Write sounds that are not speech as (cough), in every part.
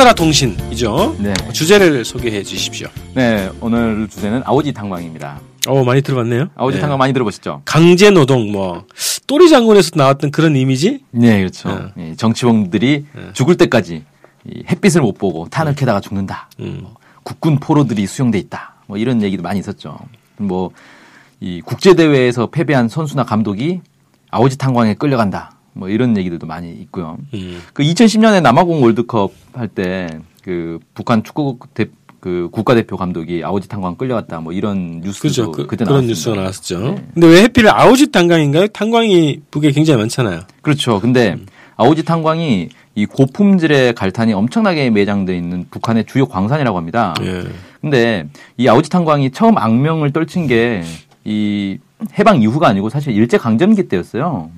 카더라 통신이죠. 네. 주제를 소개해 주십시오. 네, 오늘 주제는 아오지 탄광입니다. 어 많이 들어봤네요. 아오지 네. 탄광 많이 들어보셨죠? 강제 노동 뭐 또리 장군에서 나왔던 그런 이미지? 네, 그렇죠. 이 정치범들이 죽을 때까지 이 햇빛을 못 보고 탄을 캐다가 죽는다. 음. 뭐 국군 포로들이 수용돼 있다. 뭐 이런 얘기도 많이 있었죠. 뭐 이 국제 대회에서 패배한 선수나 감독이 아오지 탄광에 끌려간다. 뭐 이런 얘기들도 많이 있고요. 음. 그 2010년에 남아공 월드컵 할 때 그 북한 축구 대, 그 국가대표 감독이 아오지 탄광 끌려갔다. 뭐 이런 뉴스도. 그, 그때 그런. 뉴스가 나왔었죠. 네. 근데 왜 해필 아우지 탄광인가요? 탄광이 북에 굉장히 많잖아요. 그렇죠. 근데 음. 아오지 탄광이 이 고품질의 갈탄이 엄청나게 매장돼 있는 북한의 주요 광산이라고 합니다. 예. 근데 이 아오지 탄광이 처음 악명을 떨친 게 이 해방 이후가 아니고 사실 일제 강점기 때였어요.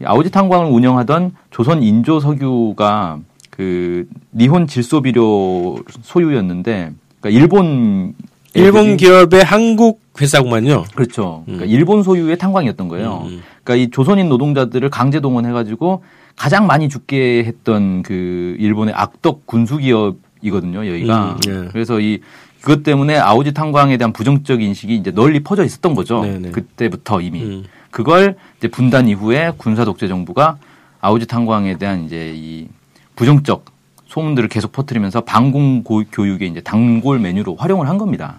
이 아오지 탄광을 운영하던 조선 인조 석유가 그 니혼 질소 비료 소유였는데 그러니까 일본 일본 기업의 한국 회사구만요. 그렇죠. 그러니까 일본 소유의 탄광이었던 거예요. 음. 그러니까 이 조선인 노동자들을 강제 동원해가지고 가장 많이 죽게 했던 그 일본의 악덕 군수 기업이거든요. 여기가. 음, 예. 그래서 이 그것 때문에 아오지 탄광에 대한 부정적 인식이 이제 널리 퍼져 있었던 거죠. 네네. 그때부터 이미 음. 그걸 이제 분단 이후에 군사 독재 정부가 아오지 탄광에 대한 이제 이 부정적 소문들을 계속 퍼뜨리면서 방공 고- 교육에 이제 단골 메뉴로 활용을 한 겁니다.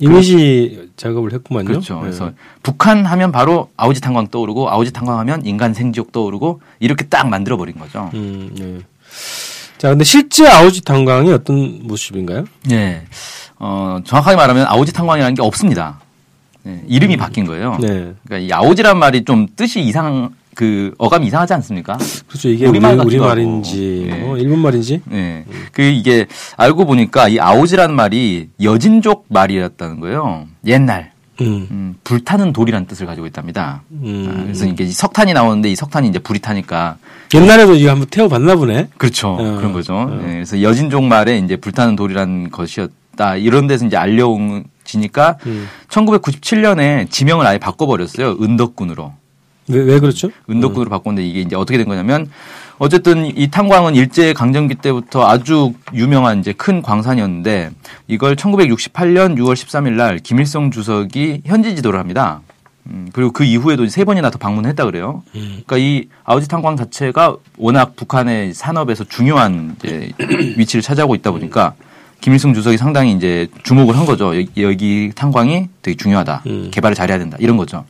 이미지 작업을 했구만요. 그렇죠. 예. 그래서 북한 하면 바로 아오지 탄광 떠오르고 아오지 탄광 하면 인간 생지옥 떠오르고 이렇게 딱 만들어 버린 거죠. 음, 예. 자, 근데 실제 아우지 탄광이 어떤 모습인가요? 네. 어, 정확하게 말하면 아오지 탄광이라는 게 없습니다. 네, 이름이 바뀐 거예요. 네. 그러니까 이 아오지란 말이 좀 뜻이 이상 그 어감이 이상하지 않습니까? 그렇죠. 이게 우리말 우리, 같기도 우리말인지, 하고. 예. 뭐 일본 말인지. 네. 그 이게 알고 보니까 이 아오지라는 말이 여진족 말이었다는 거예요. 옛날 음. 음, 불타는 돌이라는 뜻을 가지고 있답니다. 음. 아, 그래서 이게 석탄이 나오는데 이 석탄이 이제 불이 타니까 옛날에도 이거 한번 태워봤나 보네. 그렇죠. 어, 그런 거죠. 어. 네, 그래서 여진족 말에 이제 불타는 돌이라는 것이었다. 이런 데서 이제 알려 지니까 음. 1997년에 지명을 아예 바꿔버렸어요. 은덕군으로. 왜, 왜 그렇죠? 은덕군으로 바꿨는데 이게 이제 어떻게 된 거냐면 어쨌든 이 탄광은 일제 강점기 때부터 아주 유명한 이제 큰 광산이었는데 이걸 1968년 6월 13일 날 김일성 주석이 현지 지도를 합니다. 음, 그리고 그 이후에도 세 번이나 더 방문했다 그래요. 음. 그러니까 이 아우지 탄광 자체가 워낙 북한의 산업에서 중요한 이제 (coughs) 위치를 차지하고 있다 보니까 김일성 주석이 상당히 이제 주목을 한 거죠. 여기, 여기 탄광이 되게 중요하다. 음. 개발을 잘해야 된다. 이런 거죠.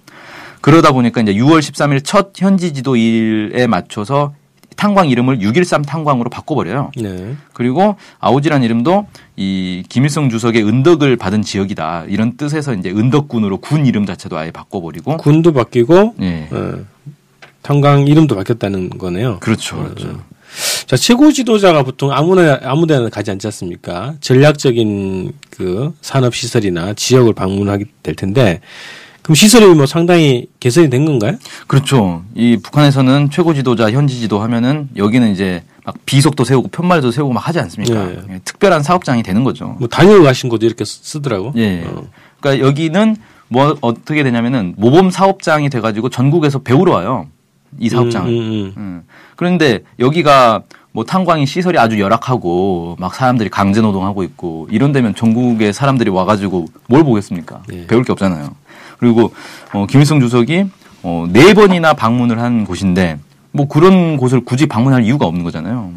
그러다 보니까 이제 6월 13일 첫 현지 지도 일에 맞춰서 탄광 이름을 613 탄광으로 바꿔버려요. 네. 그리고 아오지란 이름도 이 김일성 주석의 은덕을 받은 지역이다. 이런 뜻에서 이제 은덕군으로 군 이름 자체도 아예 바꿔버리고. 군도 바뀌고, 예. 어, 탄광 이름도 바뀌었다는 거네요. 그렇죠. 그렇죠. 자, 최고 지도자가 보통 아무나, 아무 데나 가지 않지 않습니까? 전략적인 그 산업시설이나 지역을 방문하게 될 텐데, 그럼 시설이 뭐 상당히 개선이 된 건가요? 그렇죠. 이 북한에서는 최고 지도자, 현지 지도 하면은 여기는 이제 막 비석도 세우고 편말도 세우고 막 하지 않습니까? 예. 예, 특별한 사업장이 되는 거죠. 뭐 다녀가신 곳도 이렇게 쓰- 쓰더라고. 예. 어. 그러니까 여기는 뭐 어떻게 되냐면은 모범 사업장이 돼가지고 전국에서 배우러 와요. 이 사업장을. 음, 음, 음. 음. 그런데 여기가 뭐 탄광이 시설이 아주 열악하고 막 사람들이 강제 노동하고 있고 이런 데면 전국의 사람들이 와가지고 뭘 보겠습니까? 예. 배울 게 없잖아요. 그리고 어, 김일성 주석이 어, 네 번이나 방문을 한 곳인데 뭐 그런 곳을 굳이 방문할 이유가 없는 거잖아요.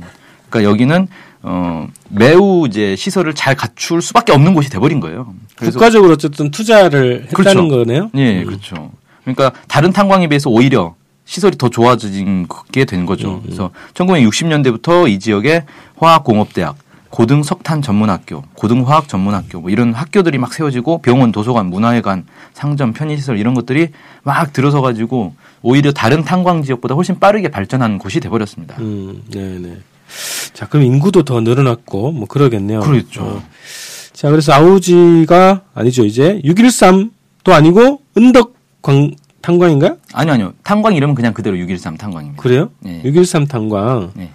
그러니까 여기는 어, 매우 이제 시설을 잘 갖출 수밖에 없는 곳이 돼버린 거예요. 국가적으로 어쨌든 투자를 했다는 그렇죠. 거네요. 예, 그렇죠. 그러니까 다른 탄광에 비해서 오히려 시설이 더 좋아진 게 된 거죠. 그래서 1960년대부터 이 지역에 화학공업대학, 고등석탄 전문학교, 고등화학 전문학교 뭐 이런 학교들이 막 세워지고 병원, 도서관, 문화회관, 상점, 편의시설 이런 것들이 막 들어서 가지고 오히려 다른 탄광 지역보다 훨씬 빠르게 발전한 곳이 돼버렸습니다. 음, 네네. 자, 그럼 인구도 더 늘어났고 뭐 그러겠네요. 그렇죠. 어. 자, 그래서 아우지가 아니죠. 이제 613도 아니고 은덕 광 탄광인가요? 아니요, 아니요. 탄광 이름은 그냥 그대로 613 탄광입니다. 그래요? 네. 613 탄광. 네.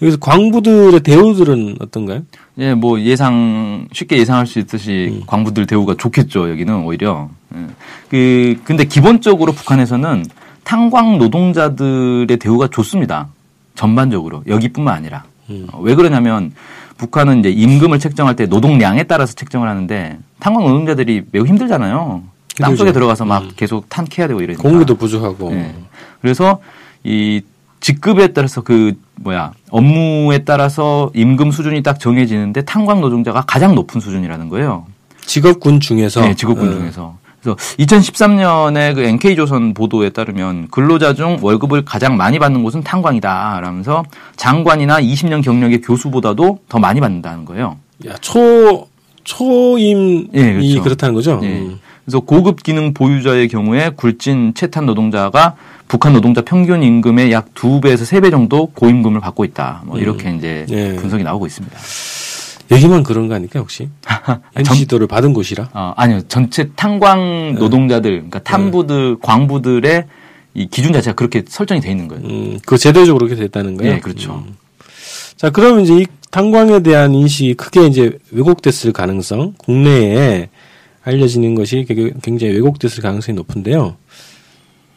여기서 광부들의 대우들은 어떤가요? 예, 뭐 예상 쉽게 예상할 수 있듯이 음. 광부들 대우가 좋겠죠. 여기는 오히려. 예. 그 근데 기본적으로 북한에서는 탄광 노동자들의 대우가 좋습니다. 전반적으로 여기뿐만 아니라 음. 어, 왜 그러냐면 북한은 이제 임금을 책정할 때 노동량에 따라서 책정을 하는데 탄광 노동자들이 매우 힘들잖아요. 땅 속에 힘들죠. 들어가서 막 음. 계속 탄 캐야 되고 이러니까. 공기도 부족하고. 예. 그래서 이 직급에 따라서 그 뭐야 업무에 따라서 임금 수준이 딱 정해지는데 탄광 노동자가 가장 높은 수준이라는 거예요. 직업군 중에서 네, 직업군 어, 중에서. 그래서 2013년에 그 NK조선 보도에 따르면 근로자 중 월급을 가장 많이 받는 곳은 탄광이다. 라면서 장관이나 20년 경력의 교수보다도 더 많이 받는다는 거예요. 야, 초 초임이 예, 그렇죠. 그렇다는 거죠. 예. 음. 그래서 고급 기능 보유자의 경우에 굴진 채탄 노동자가 북한 노동자 평균 임금의 약 두 배에서 세 배 정도 고임금을 받고 있다. 뭐 이렇게 이제 예. 분석이 나오고 있습니다. 여기만 그런 거 아닙니까 혹시? (laughs) MC도를 받은 곳이라. 어, 아니요. 전체 탄광 노동자들, 그러니까 탄부들, 광부들의 이 기준 자체가 그렇게 설정이 돼 있는 거예요. 음, 그 제도적으로 그렇게 됐다는 거예요. 예, 그렇죠. 음. 자, 그러면 이제 이 탄광에 대한 인식이 크게 이제 왜곡됐을 가능성, 국내에 알려지는 것이 굉장히 왜곡됐을 가능성이 높은데요.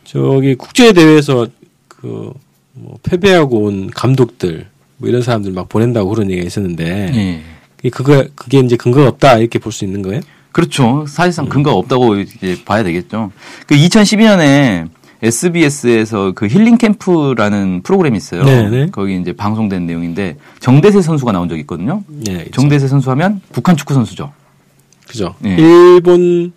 저기 국제 대회에서 그 뭐 패배하고 온 감독들 뭐 이런 사람들 막 보낸다고 그런 얘기가 있었는데 예. 그게 그거 그게 이제 근거가 없다 이렇게 볼 수 있는 거예요? 그렇죠. 사실상 음. 근거가 없다고 이제 봐야 되겠죠. 그 2012년에 SBS에서 그 힐링 캠프라는 프로그램이 있어요. 네네. 거기 이제 방송된 내용인데 정대세 선수가 나온 적이 있거든요. 네. 정대세 선수 하면 북한 축구 선수죠. 그죠. 예. 일본에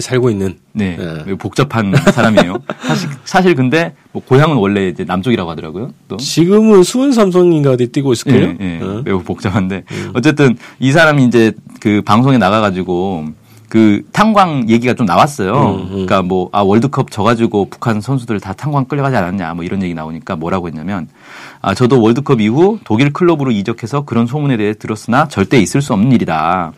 살고 있는 네. 네. 복잡한 사람이에요. (laughs) 사실, 사실 근데 뭐 고향은 원래 이제 남쪽이라고 하더라고요. 또. 지금은 수원 삼성인가 어디 뛰고 있을걸요? 예, 예. 어? 매우 복잡한데 어쨌든 이 사람이 이제 그 방송에 나가가지고 그 탄광 얘기가 좀 나왔어요. 음, 음. 그러니까 뭐 아 월드컵 져가지고 북한 선수들 다 탄광 끌려가지 않았냐 뭐 이런 얘기 나오니까 뭐라고 했냐면 아 저도 월드컵 이후 독일 클럽으로 이적해서 그런 소문에 대해 들었으나 절대 있을 수 없는 일이다.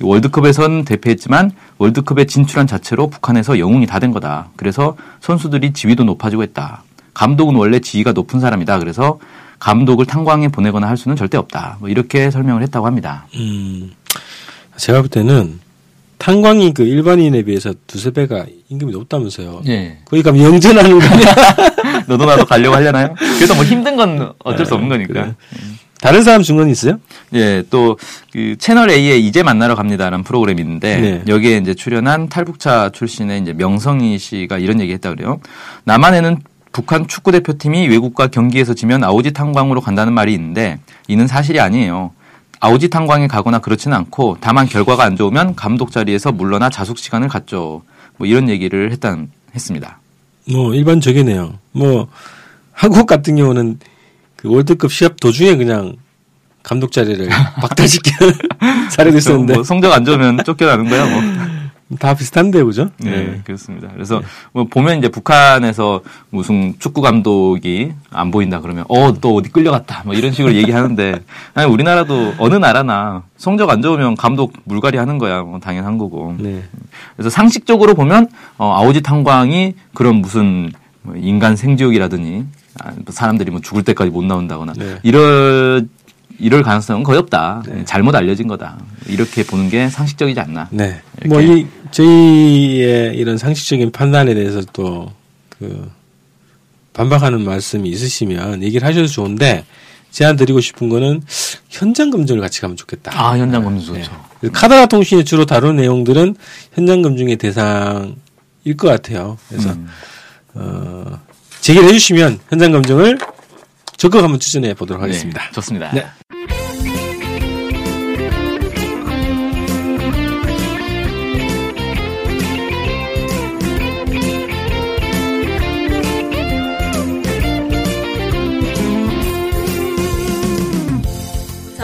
월드컵에선 대패했지만 월드컵에 진출한 자체로 북한에서 영웅이 다 된 거다. 그래서 선수들이 지위도 높아지고 했다. 감독은 원래 지위가 높은 사람이다. 그래서 감독을 탄광에 보내거나 할 수는 절대 없다. 뭐 이렇게 설명을 했다고 합니다. 음, 제가 볼 때는 탄광이 그 일반인에 비해서 두세 배가 임금이 높다면서요. 예. 거기 가면 영전하는 거 아니야? (laughs) 너도 나도 가려고 하려나요? 그래서 뭐 힘든 건 어쩔 수 없는 거니까. 그래. 다른 사람 증언 있어요? 예, 또 그 채널 A의 이제 만나러 갑니다라는 프로그램이 있는데 네. 여기에 이제 출연한 탈북자 출신의 이제 명성희 씨가 이런 얘기했다 그래요. 남한에는 북한 축구 대표팀이 외국과 경기에서 지면 아오지 탄광으로 간다는 말이 있는데 이는 사실이 아니에요. 아오지 탄광에 가거나 그렇지는 않고 다만 결과가 안 좋으면 감독 자리에서 물러나 자숙 시간을 갖죠. 뭐 이런 얘기를 했단 했습니다. 뭐 일반적이네요. 뭐 한국 같은 경우는 그 월드컵 시합 도중에 그냥 감독 자리를 (laughs) 박탈시키는 사례도 (laughs) 있었는데 뭐 성적 안 좋으면 쫓겨나는 거야 뭐. 다 비슷한데 그죠? 네, 그렇습니다. 그래서 뭐 보면 이제 북한에서 무슨 축구 감독이 안 보인다 그러면 어 또 어디 끌려갔다 뭐 이런 식으로 얘기하는데 (laughs) 아니 우리나라도 어느 나라나 성적 안 좋으면 감독 물갈이 하는 거야 뭐 당연한 거고. 네. 그래서 상식적으로 보면 어, 아오지 탄광이 그런 무슨 뭐 인간 생지옥이라더니 아, 뭐 사람들이 뭐 죽을 때까지 못 나온다거나 네. 이럴 이럴 가능성은 거의 없다. 잘못 알려진 거다. 이렇게 보는 게 상식적이지 않나. 네. 뭐 이 저희의 이런 상식적인 판단에 대해서 또 그 반박하는 말씀이 있으시면 얘기를 하셔도 좋은데 제안 드리고 싶은 거는 현장 검증을 같이 가면 좋겠다. 아 현장 검수 좋죠. 그 카더라 통신이 주로 다룬 내용들은 현장 검증의 대상일 것 같아요. 그래서 음. 어, 제기를 해주시면 현장 검증을 적극 한번 추진해 보도록 하겠습니다. 네, 좋습니다. 네.